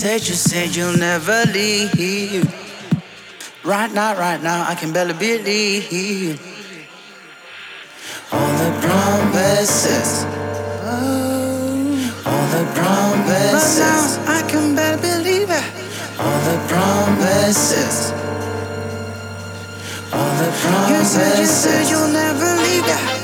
You said, you said you'll never leave. Right now, right now, I can barely believe all the promises. Oh. All the promises. Right now, I can barely believe it. All the promises. All the promises. You said, you said you'll never leave that.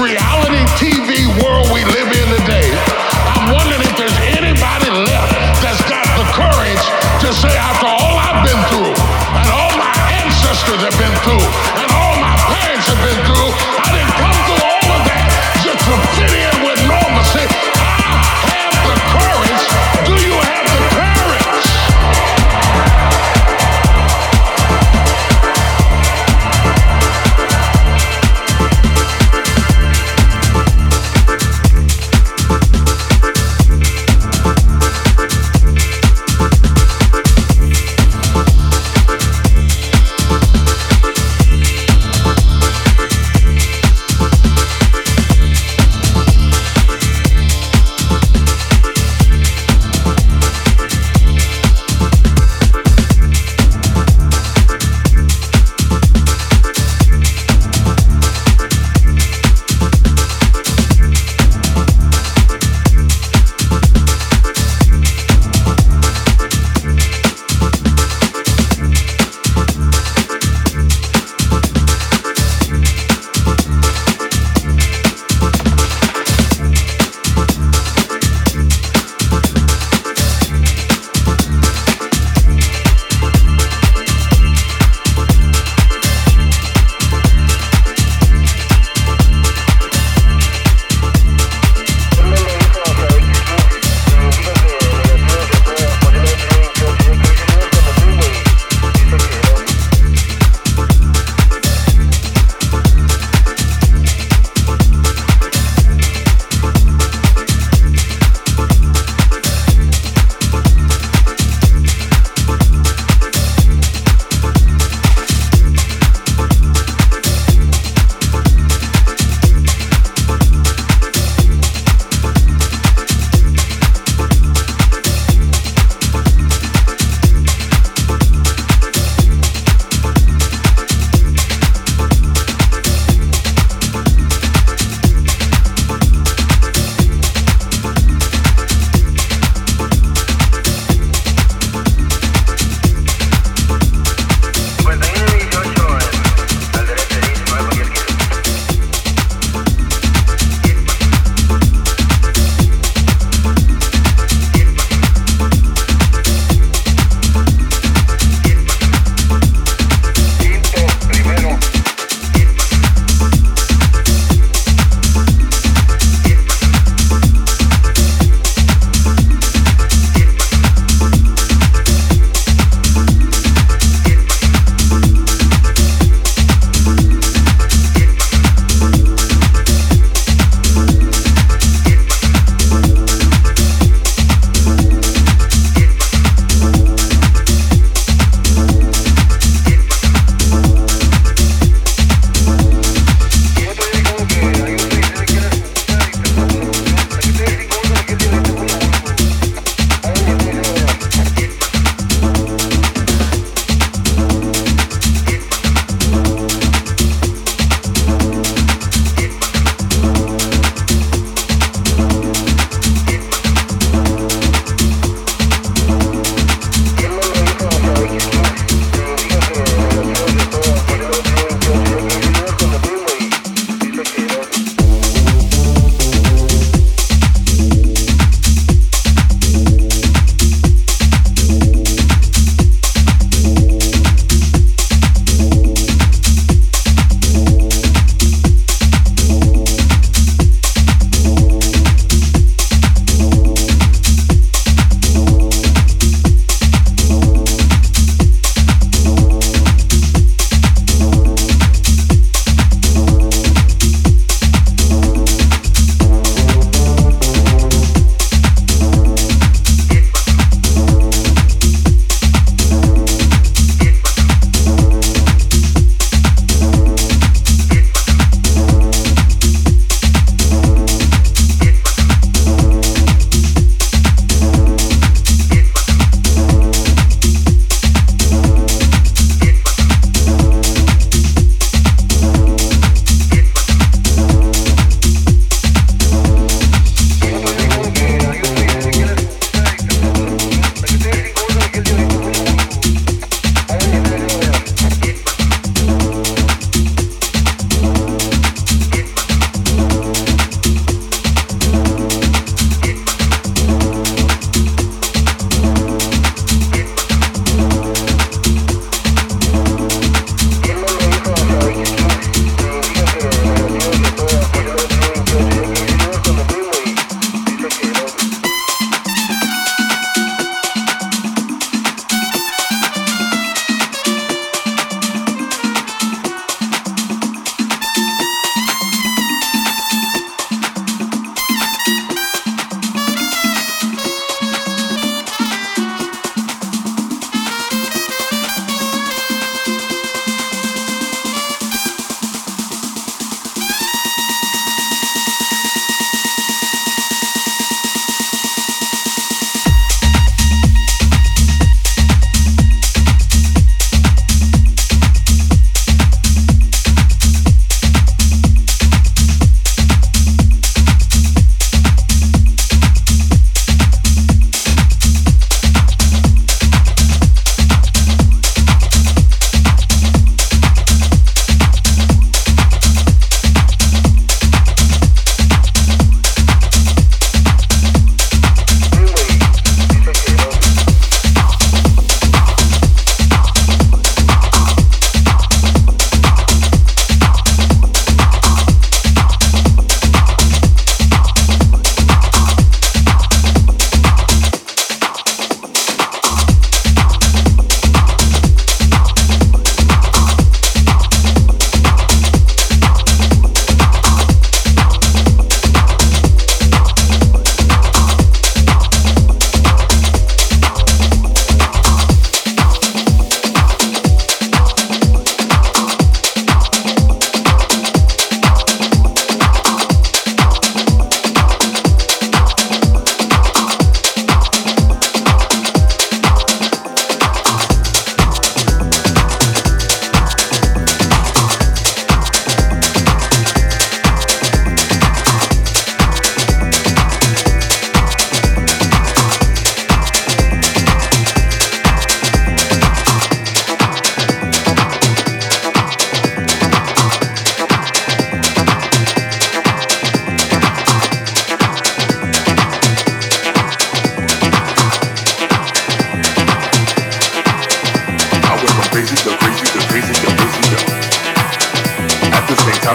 Reality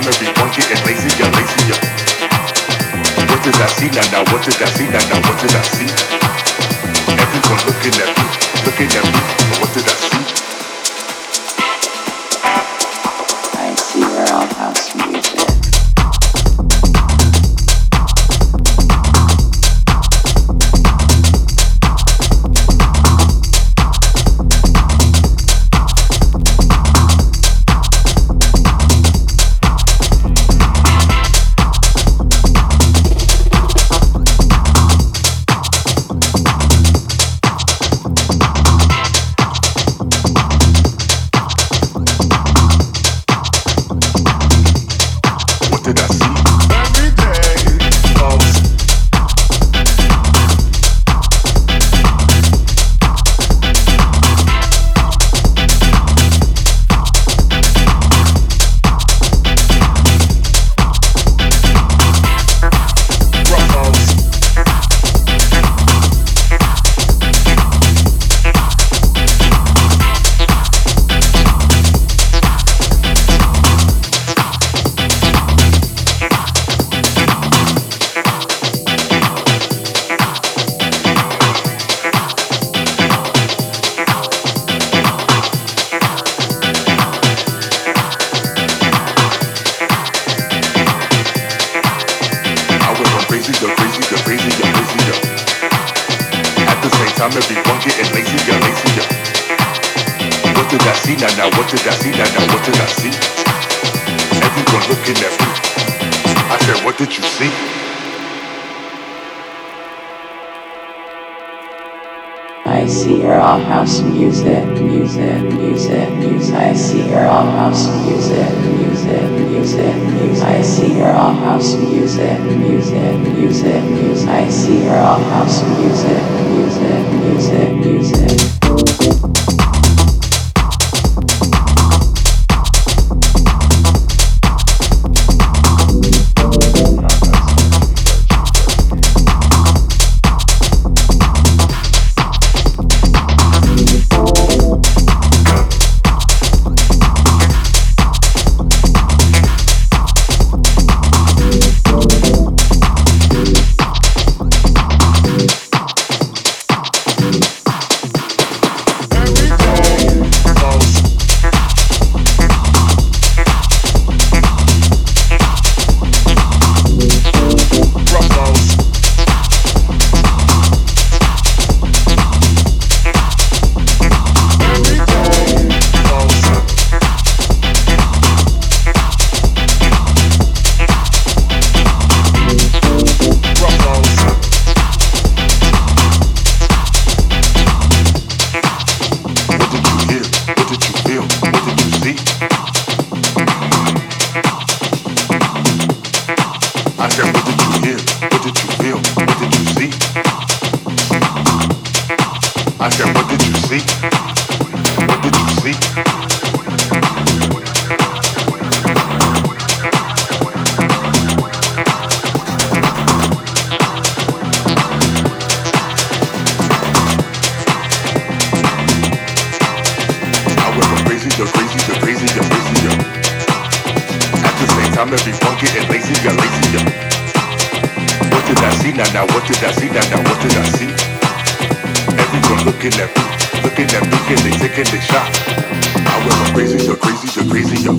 time everyone getting lazier, lazier. What did I see now? Now what did I see now? Now what did I see? Everyone looking at me, looking at me. What did I see? Same time, everyone getting lazier, lazier. What did I see now? Now what did I see now? Now what did I see? Everyone looking at me. I said, what did you see? I see your all house music, music, music, music. I see your all house music, music, music, music. I see your all house music, music, music, music. I see your all house music, music, music, music, music. The same time, everyone getting lazier, lazier. What did I see now? Now what did I see now? Now what did I see? Everyone looking at me, looking at me, and they taking the shot. I went crazy to crazy to crazy to.